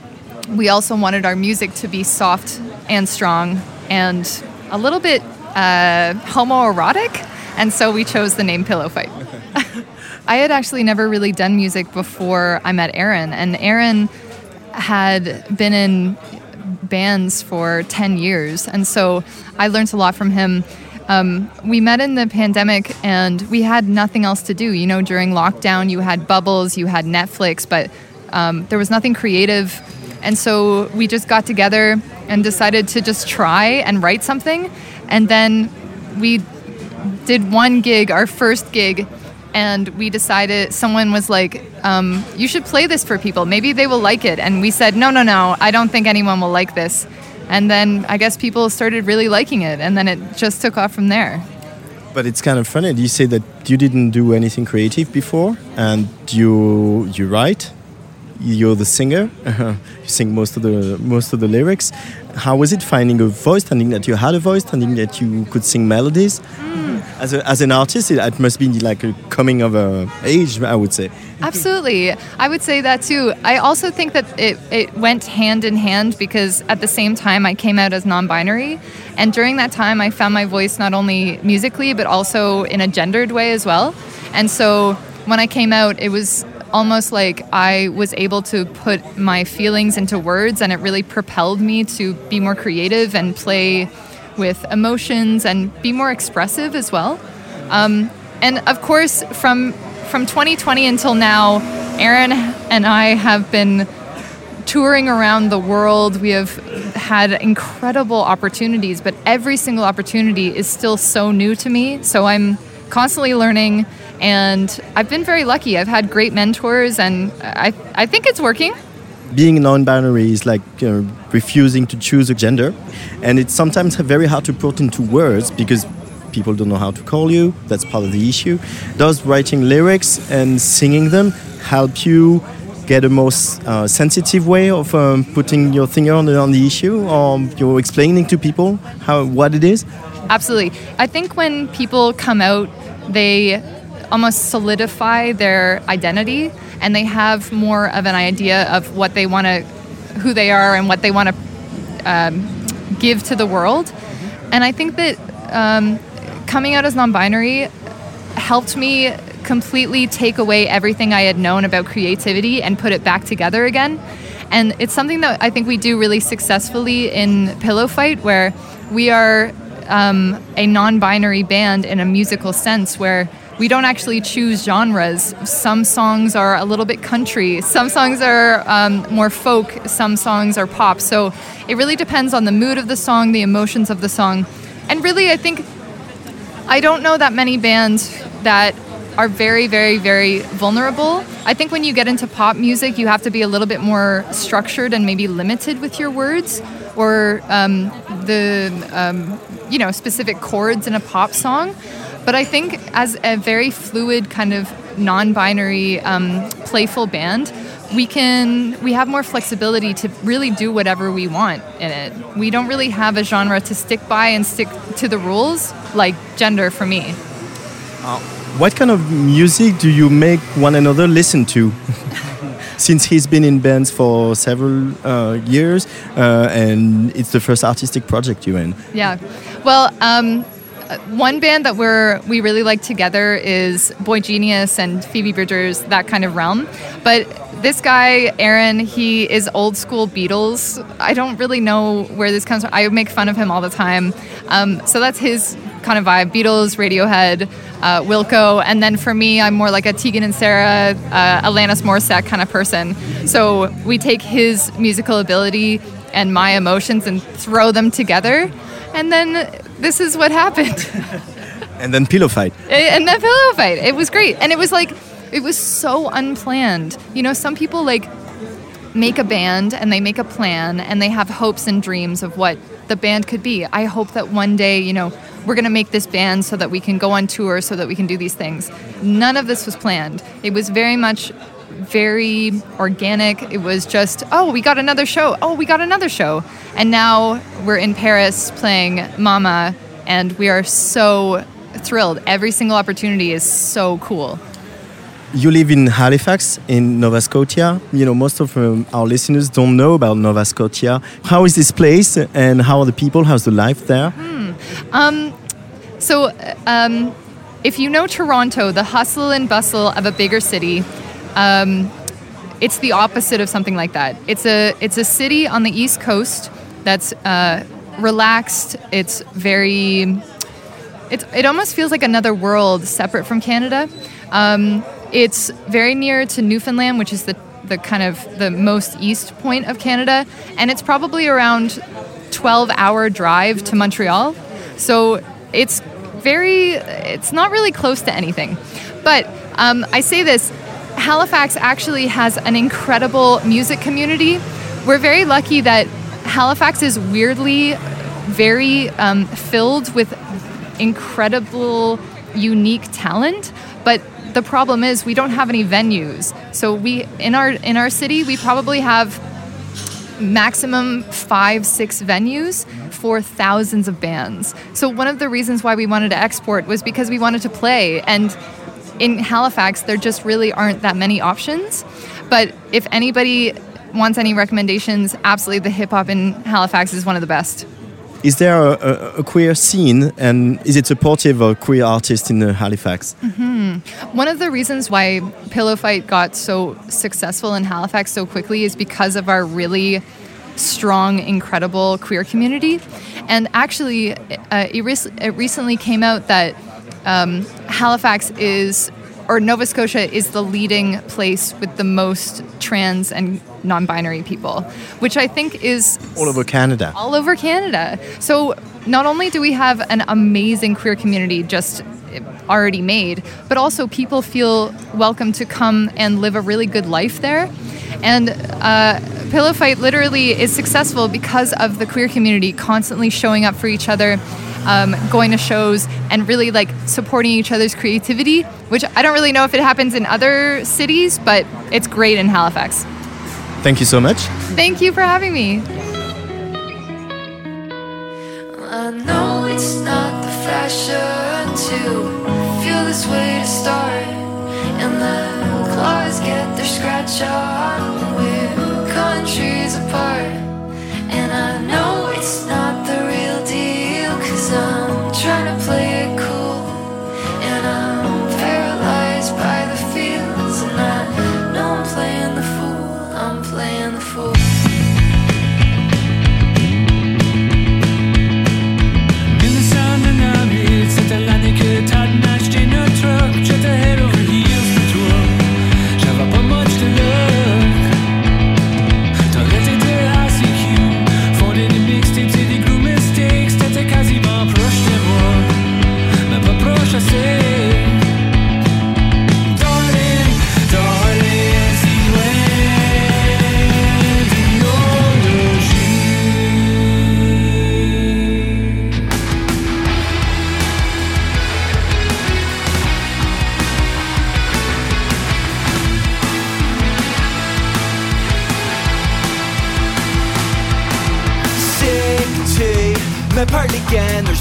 we also wanted our music to be soft and strong and a little bit uh, homoerotic. And so we chose the name Pillow Fight. [laughs] I had actually never really done music before I met Aaron, and Aaron had been in bands for 10 years, and so I learned a lot from him. Um, we met in the pandemic and we had nothing else to do. You know, during lockdown, you had bubbles, you had Netflix, but um, there was nothing creative. And so we just got together and decided to just try and write something. And then we did one gig, our first gig, and we decided someone was like um, you should play this for people maybe they will like it and we said no no no i don't think anyone will like this and then i guess people started really liking it and then it just took off from there But it's kind of funny. You say that you didn't do anything creative before, and you you write. You're the singer. Uh-huh. you sing most of the most of the lyrics. How was it finding a voice, finding that you had a voice, finding that you could sing melodies? Mm. As, a, as an artist, it, it must be like a coming of a age, I would say. Absolutely. I would say that too. I also think that it, it went hand in hand because at the same time I came out as non binary. And during that time, I found my voice not only musically, but also in a gendered way as well. And so when I came out, it was almost like I was able to put my feelings into words, and it really propelled me to be more creative and play with emotions and be more expressive as well. Um, and of course, from from 2020 until now, Aaron and I have been touring around the world. We have had incredible opportunities, but every single opportunity is still so new to me. So I'm constantly learning, and I've been very lucky. I've had great mentors, and I, I think it's working. being non-binary is like you know, refusing to choose a gender and it's sometimes very hard to put into words because people don't know how to call you that's part of the issue does writing lyrics and singing them help you get a more uh, sensitive way of um, putting your finger on the, on the issue or you're explaining to people how what it is Absolutely. I think when people come out, they almost solidify their identity and they have more of an idea of what they want to, who they are, and what they want to um, give to the world. And I think that um, coming out as non binary helped me completely take away everything I had known about creativity and put it back together again. And it's something that I think we do really successfully in Pillow Fight, where we are um, a non binary band in a musical sense, where we don't actually choose genres. Some songs are a little bit country, some songs are um, more folk, some songs are pop. So it really depends on the mood of the song, the emotions of the song. And really, I think I don't know that many bands that are very, very, very vulnerable. I think when you get into pop music, you have to be a little bit more structured and maybe limited with your words or um, the um, you know specific chords in a pop song. But I think as a very fluid kind of non-binary, um, playful band, we can we have more flexibility to really do whatever we want in it. We don't really have a genre to stick by and stick to the rules like gender for me. what kind of music do you make one another listen to [laughs] since he's been in bands for several uh, years uh, and it's the first artistic project you're in Yeah. Well, um, uh, one band that we're we really like together is Boy Genius and Phoebe Bridgers, that kind of realm. But this guy, Aaron, he is old school Beatles. I don't really know where this comes from. I make fun of him all the time. Um, so that's his kind of vibe Beatles, Radiohead, uh, Wilco. And then for me, I'm more like a Tegan and Sarah, uh, Alanis Morissette kind of person. So we take his musical ability and my emotions and throw them together. And then this is what happened. [laughs] And then pillow fight. and then pillow fight. It was great. And it was like, it was so unplanned. You know, some people like make a band and they make a plan and they have hopes and dreams of what the band could be. I hope that one day, you know, we're going to make this band so that we can go on tour so that we can do these things. None of this was planned. It was very much very organic. It was just, oh, we got another show. Oh, we got another show. And now we're in Paris playing Mama and we are so thrilled. Every single opportunity is so cool. You live in Halifax, in Nova Scotia. You know, most of um, our listeners don't know about Nova Scotia. How is this place and how are the people? How's the life there? Um, so, um, if you know Toronto, the hustle and bustle of a bigger city, um, it's the opposite of something like that. It's a it's a city on the east coast that's uh, relaxed. It's very it's, it almost feels like another world separate from Canada. Um, it's very near to Newfoundland, which is the, the kind of the most east point of Canada, and it's probably around 12 hour drive to Montreal. So it's very, it's not really close to anything. But um, I say this Halifax actually has an incredible music community. We're very lucky that Halifax is weirdly very um, filled with incredible, unique talent, but the problem is we don't have any venues. So we in our in our city we probably have maximum five six venues for thousands of bands. So one of the reasons why we wanted to export was because we wanted to play and in Halifax there just really aren't that many options. But if anybody wants any recommendations, absolutely the hip hop in Halifax is one of the best. Is there a, a, a queer scene and is it supportive of queer artists in uh, Halifax? hmm One of the reasons why Pillow Fight got so successful in Halifax so quickly is because of our really strong, incredible queer community. And actually, uh, it, rec- it recently came out that um, Halifax is, or Nova Scotia is the leading place with the most trans and non binary people, which I think is All over Canada. all over Canada. So not only do we have an amazing queer community just already made, but also people feel welcome to come and live a really good life there. And uh, Pillow Fight literally is successful because of the queer community constantly showing up for each other. Um, going to shows and really like supporting each other's creativity, which I don't really know if it happens in other cities, but it's great in Halifax. Thank you so much. Thank you for having me. I know it's not the fashion to feel this way to start, and the claws get their scratch on.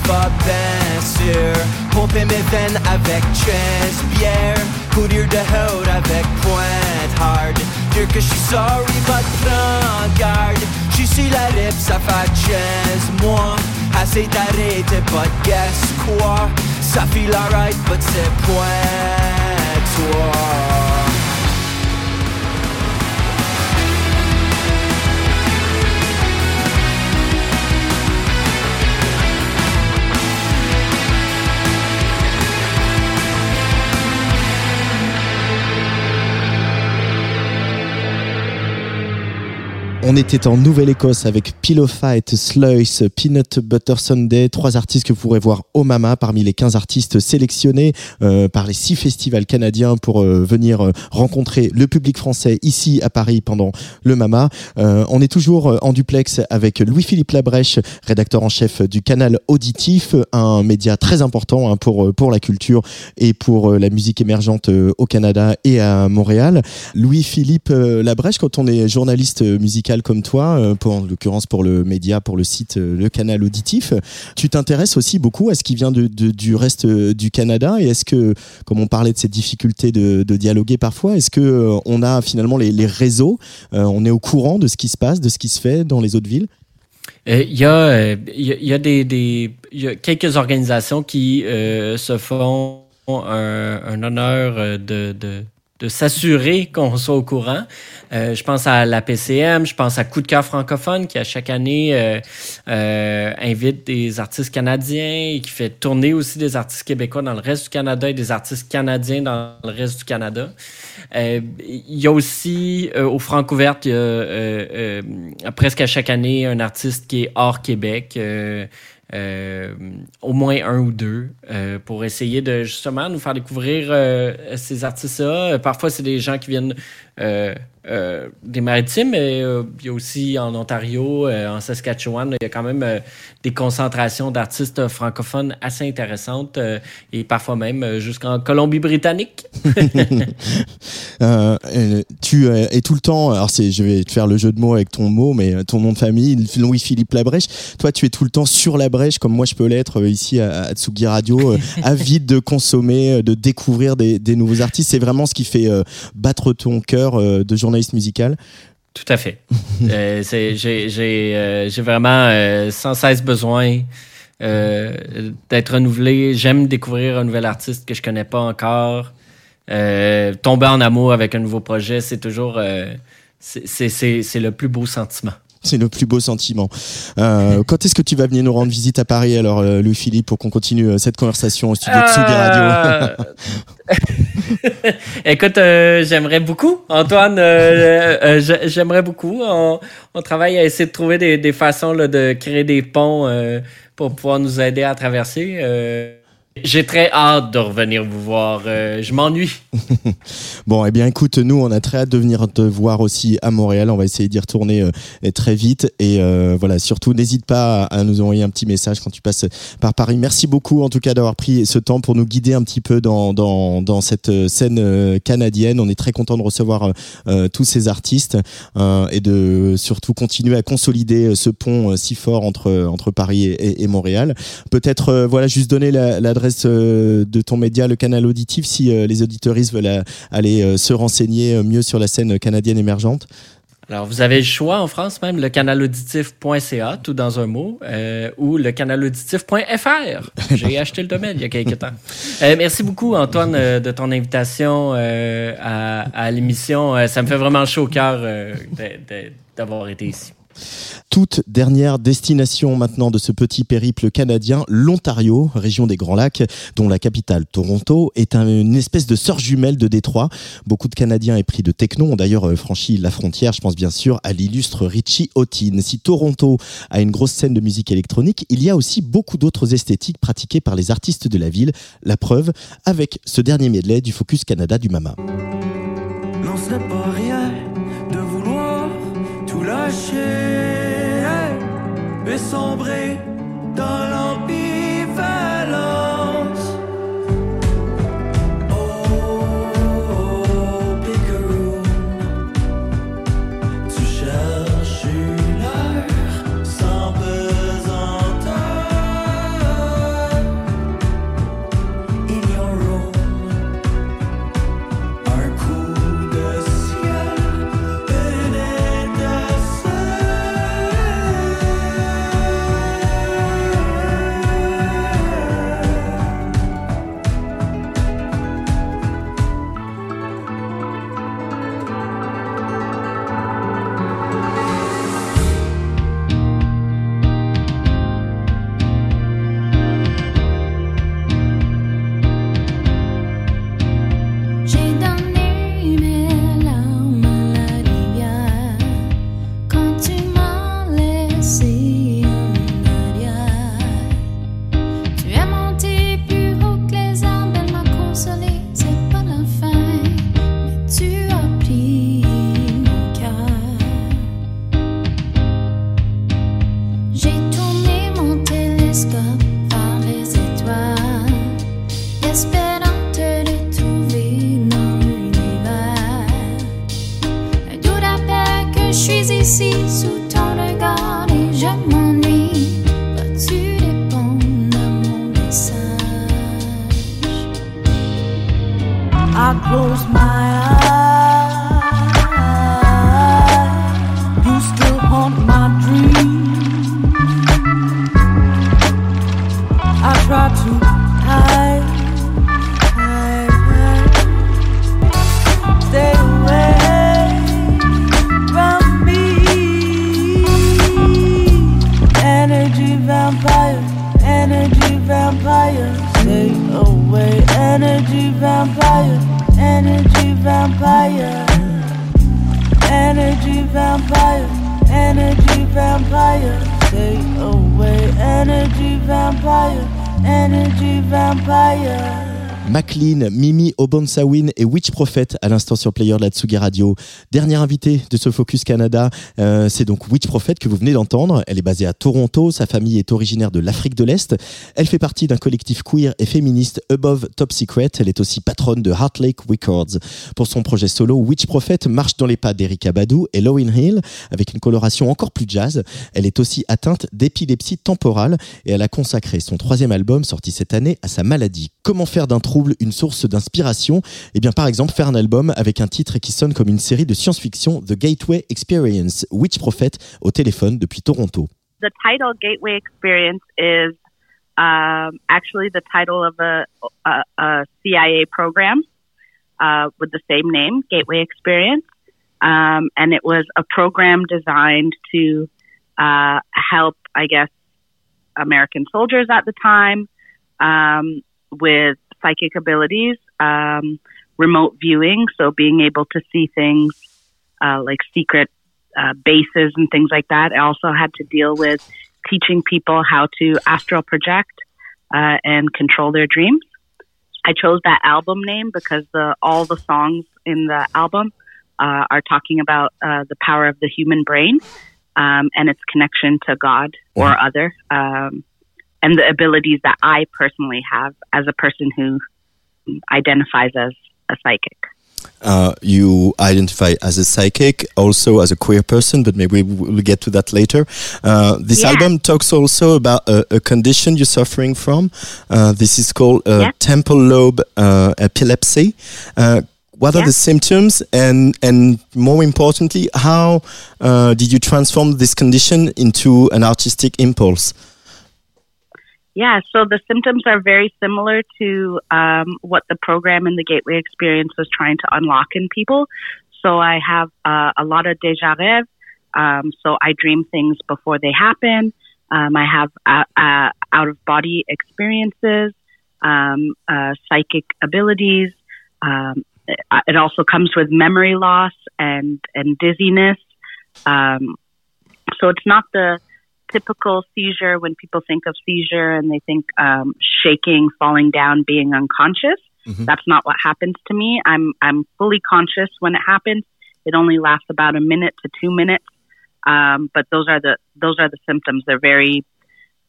J'vais bien sûr Pomper mes veines avec 13 bières Courir de haut avec pointe hard. Dire que j'suis sorry, but prends garde. J'suis sur la rip, ça fait 15 mois Assez t'es pas guess quoi. Ça file alright, but c'est point toi On était en Nouvelle-Écosse avec Pillow Fight, Sluice, Peanut Butter Sunday, trois artistes que vous pourrez voir au Mama parmi les 15 artistes sélectionnés euh, par les six festivals canadiens pour euh, venir euh, rencontrer le public français ici à Paris pendant le Mama. On est toujours en duplex avec Louis-Philippe Labrèche, rédacteur en chef du canal Auditif, un média très important hein, pour, pour la culture et pour la musique émergente au Canada et à Montréal. Louis-Philippe Labrèche, quand on est journaliste euh, comme toi, euh, pour, en l'occurrence pour le média, pour le site, euh, le canal auditif, tu t'intéresses aussi beaucoup à ce qui vient du reste euh, du Canada. Et est-ce que, comme on parlait de cette difficulté de, dialoguer parfois, est-ce que on a finalement les, réseaux, on est au courant de ce qui se passe, de ce qui se fait dans les autres villes? Il y, a, quelques organisations qui se font un, honneur de, de s'assurer qu'on soit au courant. Euh, je pense à la PCM, je pense à Coup de cœur francophone qui à chaque année euh, euh, invite des artistes canadiens et qui fait tourner aussi des artistes québécois dans le reste du Canada et des artistes canadiens dans le reste du Canada. Euh, Il y a aussi euh, au Francouverte, il y a euh, presque à chaque année un artiste qui est hors Québec. Euh, au moins un ou deux euh, pour essayer de justement nous faire découvrir euh, ces artistes-là. Parfois, c'est des gens qui viennent euh, euh, des maritimes, mais euh, il y a aussi en Ontario, euh, en Saskatchewan, il y a quand même des concentrations d'artistes francophones assez intéressantes et parfois même jusqu'en Colombie-Britannique. [laughs] [laughs] Tu es tout le temps, alors je vais te faire le jeu de mots avec ton mot, mais ton nom de famille, Louis-Philippe Labrèche. Toi, tu es tout le temps sur la brèche, comme moi je peux l'être ici à, à Tsugi Radio, [laughs] avide de consommer, de découvrir des, des nouveaux artistes. C'est vraiment ce qui fait battre ton cœur euh, de journaliste musical. Tout à fait. [laughs] Euh, J'ai euh, j'ai vraiment sans cesse besoin euh, d'être renouvelé. J'aime découvrir un nouvel artiste que je connais pas encore. Euh, tomber en amour avec un nouveau projet, c'est toujours euh, c'est- le plus beau sentiment. C'est le plus beau sentiment. Quand est-ce que tu vas venir nous rendre visite à Paris, alors, Louis-Philippe, pour qu'on continue cette conversation au studio de Tsugi Radio? [laughs] [laughs] Écoute, euh, j'aimerais beaucoup, Antoine. euh, euh, j'ai- j'aimerais beaucoup. On, on travaille à essayer de trouver des, des façons là, de créer des ponts euh, pour pouvoir nous aider à traverser. J'ai très hâte de revenir vous voir. Euh, je m'ennuie. [laughs] Bon, eh bien, écoute, nous, on a très hâte de venir te voir aussi à Montréal. On va essayer d'y retourner euh, très vite. Et euh, voilà, surtout, n'hésite pas à, nous envoyer un petit message quand tu passes par Paris. Merci beaucoup, en tout cas, d'avoir pris ce temps pour nous guider un petit peu dans, dans, dans cette euh, scène euh, canadienne. On est très content de recevoir euh, tous ces artistes et de surtout continuer à consolider ce pont si fort entre, entre Paris et, et- Montréal. Peut-être, voilà, juste donner la- l'adresse euh, de ton média, le canal auditif, si euh, les auditeuristes veulent euh, aller se renseigner mieux sur la scène canadienne émergente. Alors, vous avez le choix en France même, le canalauditif.ca, tout dans un mot, euh, ou le canalauditif.fr. [laughs] J'ai acheté le domaine il y a quelques temps. Euh, merci beaucoup, Antoine, euh, de ton invitation à, à l'émission. Ça me fait vraiment chaud au cœur d'avoir été ici. Toute dernière destination maintenant de ce petit périple canadien, l'Ontario, région des Grands Lacs, dont la capitale Toronto est un- une espèce de sœur jumelle de Détroit. Beaucoup de Canadiens épris de techno ont d'ailleurs euh, franchi la frontière. Je pense bien sûr à l'illustre Richie Houghton. Si Toronto a une grosse scène de musique électronique, il y a aussi beaucoup d'autres esthétiques pratiquées par les artistes de la ville. La preuve avec ce dernier medley du Focus Canada du Mama. Tout lâcher et sombrer dans l'ambivalence. Mimi Obonsawin et Witch Prophet à l'instant sur Player de la Tsugi Radio. Dernier invité de ce Focus Canada, euh, c'est donc Witch Prophet que vous venez d'entendre. Elle est basée à Toronto, sa famille est originaire de l'Afrique de l'Est. Elle fait partie d'un collectif queer et féministe Above Top Secret. Elle est aussi patronne de Heart Lake Records. Pour son projet solo, Witch Prophet marche dans les pas d'Erika Badu et Lowen Hill avec une coloration encore plus jazz. Elle est aussi atteinte d'épilepsie temporale et elle a consacré son troisième album sorti cette année à sa maladie. Comment faire d'un trouble une source d'inspiration Eh bien, par exemple, faire un album avec un titre qui sonne comme une série de science-fiction, The Gateway Experience, Witch Prophet, au téléphone depuis Toronto. The title Gateway Experience is um, actually the title of a, a, a CIA program uh, with the same name, Gateway Experience. Um, and it was a program designed to uh, help, I guess, American soldiers at the time um, with psychic abilities, um, remote viewing, so being able to see things uh, like secret uh, bases and things like that. I also had to deal with teaching people how to astral project uh, and control their dreams. I chose that album name because the all the songs in the album uh, are talking about uh, the power of the human brain um, and its connection to God or other, um, and the abilities that I personally have as a person who identifies as a psychic. Uh, you identify as a psychic, also as a queer person, but maybe we'll get to that later. Uh, this Yeah. album talks also about a, a condition you're suffering from. Uh, this is called uh, temple lobe uh, epilepsy. Uh, what are the symptoms, and and more importantly, how uh, did you transform this condition into an artistic impulse? Yeah, so the symptoms are very similar to um, what the program in the Gateway Experience was trying to unlock in people. So I have uh, a lot of déjà rêve. Um, so I dream things before they happen. Um, I have uh, uh, out of body experiences, um, uh, psychic abilities. Um, it also comes with memory loss and and dizziness. Um, so it's not the typical seizure when people think of seizure and they think um, shaking, falling down, being unconscious. That's not what happens to me. I'm I'm fully conscious when it happens. It only lasts about a minute to two minutes, um, but those are the those are the symptoms. They're very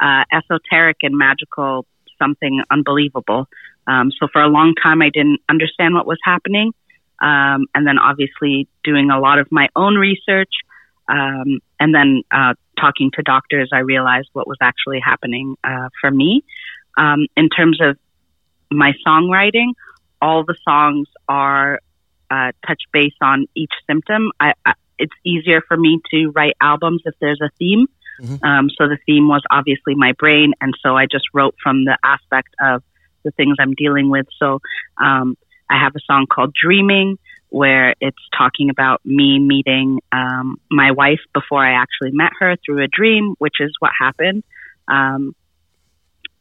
uh, esoteric and magical, something unbelievable. Um, so for a long time, I didn't understand what was happening, um, and then obviously doing a lot of my own research, um, and then uh, talking to doctors, I realized what was actually happening uh, for me. Um, in terms of my songwriting, all the songs are uh, touch base on each symptom. I, I, it's easier for me to write albums if there's a theme. Um, so the theme was obviously my brain, and so I just wrote from the aspect of the things I'm dealing with. So um, I have a song called Dreaming, where it's talking about me meeting um, my wife before I actually met her through a dream, which is what happened. Um,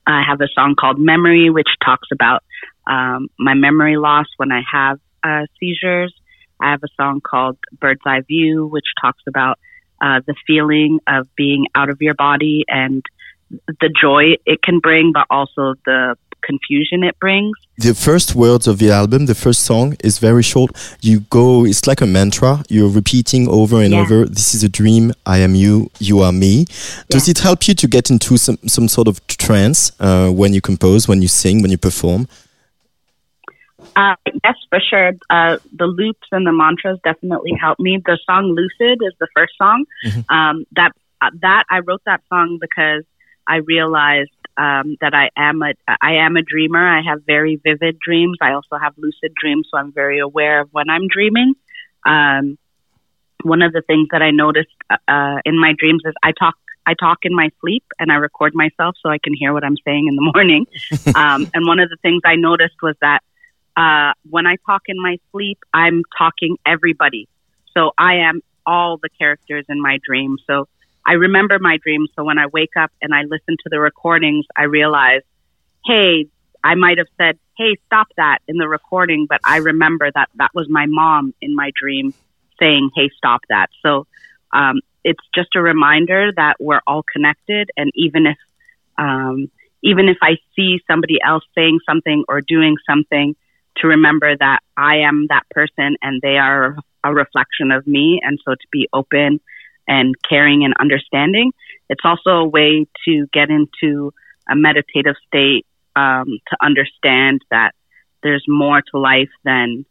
I have a song called Memory, which talks about um, my memory loss when I have uh, seizures. I have a song called Bird's Eye View, which talks about uh, the feeling of being out of your body and the joy it can bring, but also the confusion it brings. The first words of the album, the first song, is very short. You go, it's like a mantra. You're repeating over and Yeah. over. This is a dream. I am you. You are me. Does it help you to get into some, some sort of trance uh, when you compose, when you sing, when you perform? Uh, yes, for sure. Uh, the loops and the mantras definitely help me. The song "Lucid" is the first song. Um, that uh, that I wrote that song because I realized um, that I am a I am a dreamer. I have very vivid dreams. I also have lucid dreams, so I'm very aware of when I'm dreaming. Um, one of the things that I noticed uh, in my dreams is I talk I talk in my sleep and I record myself so I can hear what I'm saying in the [laughs] morning. um, and one of the things I noticed was that uh, when I talk in my sleep, I'm talking everybody. So I am all the characters in my dream. So I remember my dreams. So when I wake up and I listen to the recordings, I realize, hey, I might have said, hey, stop that in the recording, but I remember that that was my mom in my dream saying, hey, stop that. So um, it's just a reminder that we're all connected. And even if, um, even if I see somebody else saying something or doing something, to remember that I am that person and they are a reflection of me. And so to be open and caring and understanding. It's also a way to get into a meditative state um, to understand that there's more to life than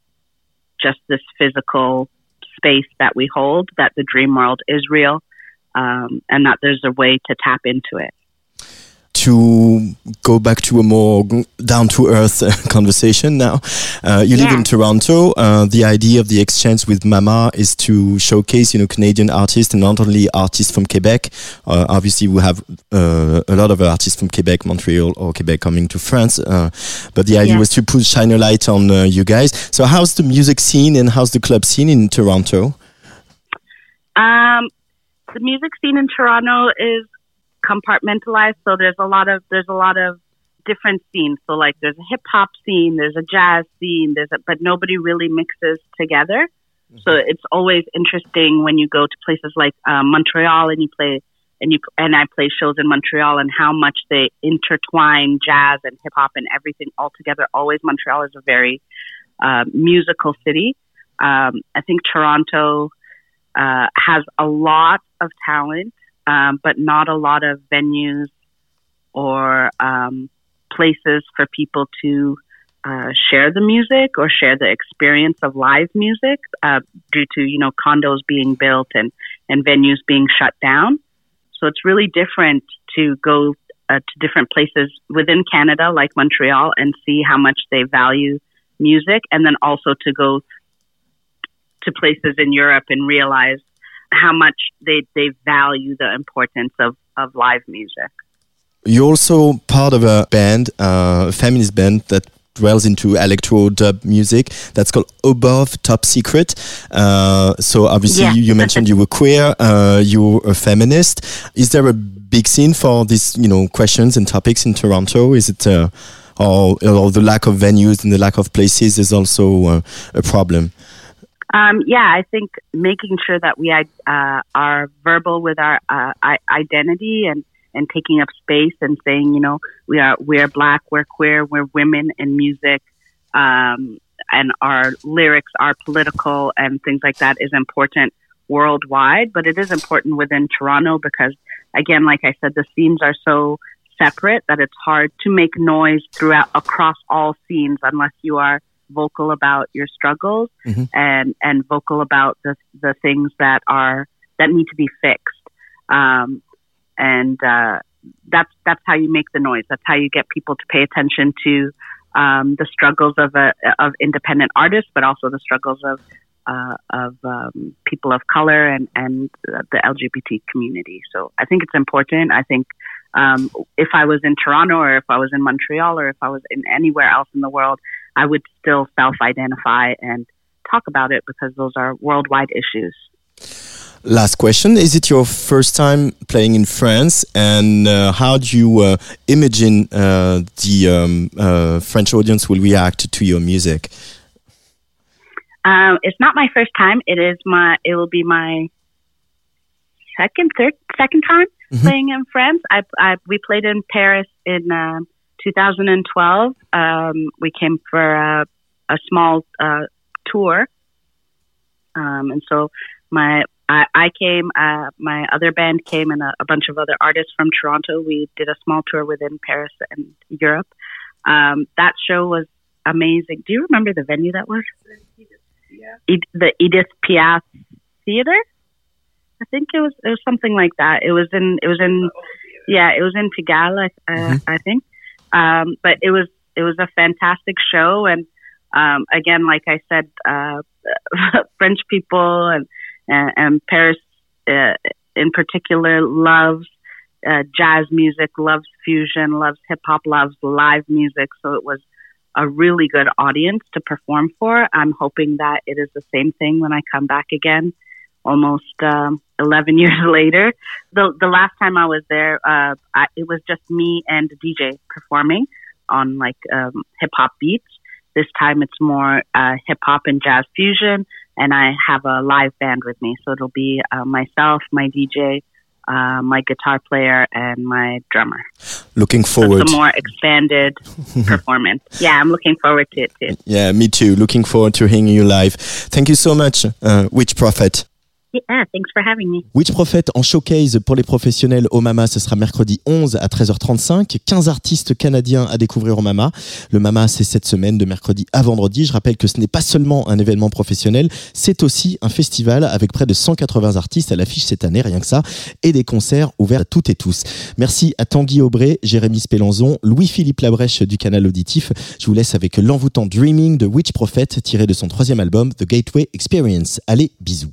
just this physical space that we hold, that the dream world is real, um, and that there's a way to tap into it to go back to a more down to earth [laughs] conversation now. Uh, you live Yeah. in Toronto. Uh, the idea of the exchange with Mama is to showcase, you know, Canadian artists and not only artists from Quebec. Uh, obviously, we have uh, a lot of artists from Quebec, Montreal, or Quebec coming to France. Uh, but the idea Yeah. was to put shine a light on uh, you guys. So, how's the music scene and how's the club scene in Toronto? Um, the music scene in Toronto is compartmentalized, so there's a lot of there's a lot of different scenes. So like there's a hip hop scene, there's a jazz scene, there's a, but nobody really mixes together. So it's always interesting when you go to places like um, Montreal and you play and you and I play shows in Montreal and how much they intertwine jazz and hip hop and everything all together. Always Montreal is a very uh, musical city. Um, I think Toronto uh, has a lot of talent, um, but not a lot of venues or um, places for people to uh, share the music or share the experience of live music uh, due to you know condos being built and and venues being shut down. So it's really different to go uh, to different places within Canada, like Montreal, and see how much they value music, and then also to go to places in Europe and realize how much they, they value the importance of, of live music. You're also part of a band, uh, a feminist band that dwells into electro dub music that's called Above Top Secret. Uh, so obviously Yeah. you, you mentioned you were queer, uh, you're a feminist. Is there a big scene for these, you know, questions and topics in Toronto? Is it, uh, or, or the lack of venues and the lack of places is also uh, a problem? Um, yeah, I think making sure that we uh, are verbal with our uh, identity and, and taking up space and saying, you know, we are we are black, we're queer, we're women in music, um, and our lyrics are political and things like that is important worldwide. But it is important within Toronto because, again, like I said, the scenes are so separate that it's hard to make noise throughout across all scenes unless you are vocal about your struggles and and vocal about the the things that are that need to be fixed. Um, and uh, that's that's how you make the noise. That's how you get people to pay attention to um, the struggles of a of independent artists, but also the struggles of uh, of um, people of color and and the LGBT community. So I think it's important. I think um, if I was in Toronto or if I was in Montreal or if I was in anywhere else in the world, I would still self-identify and talk about it because those are worldwide issues. Last question. Is it your first time playing in France? And uh, how do you uh, imagine uh, the um, uh, French audience will react to your music? Um, it's not my first time. It is my. It will be my second, third, second time playing in France. I, I we played in Paris in um 2012. Um, we came for a, a small uh, tour, um, and so my I, I came. Uh, my other band came, and a, a bunch of other artists from Toronto. We did a small tour within Paris and Europe. Um, that show was amazing. Do you remember the venue that was? Ed- the Edith Piaf Theater. I think it was it was something like that. It was in it was in Yeah, it was in Pigalle, I, uh, I think. Um, but it was it was a fantastic show, and um, again, like I said, uh, [laughs] French people and and, and Paris uh, in particular loves uh, jazz music, loves fusion, loves hip hop, loves live music. So it was a really good audience to perform for. I'm hoping that it is the same thing when I come back again, almost um, 11 [laughs] years later. The the last time I was there, uh, I, it was just me and DJ performing on like um, hip hop beats. This time it's more uh, hip hop and jazz fusion, and I have a live band with me. So it'll be uh, myself, my DJ, uh, my guitar player, and my drummer. Looking So forward. it's a more expanded [laughs] performance. Yeah, I'm looking forward to it too. Yeah, me too. Looking forward to hearing you live. Thank you so much, uh, Witch Prophet. Yeah, thanks for having me. Witch Prophet en showcase pour les professionnels au Mama, ce sera mercredi 11 à 13h35. 15 artistes canadiens à découvrir au Mama. Le Mama, c'est cette semaine de mercredi à vendredi. Je rappelle que ce n'est pas seulement un événement professionnel, c'est aussi un festival avec près de 180 artistes à l'affiche cette année, rien que ça, et des concerts ouverts à toutes et tous. Merci à Tanguy Aubray, Jérémy Spélanzon, Louis-Philippe Labrèche du canal auditif. Je vous laisse avec l'envoûtant Dreaming de Witch Prophet tiré de son troisième album The Gateway Experience. Allez, bisous.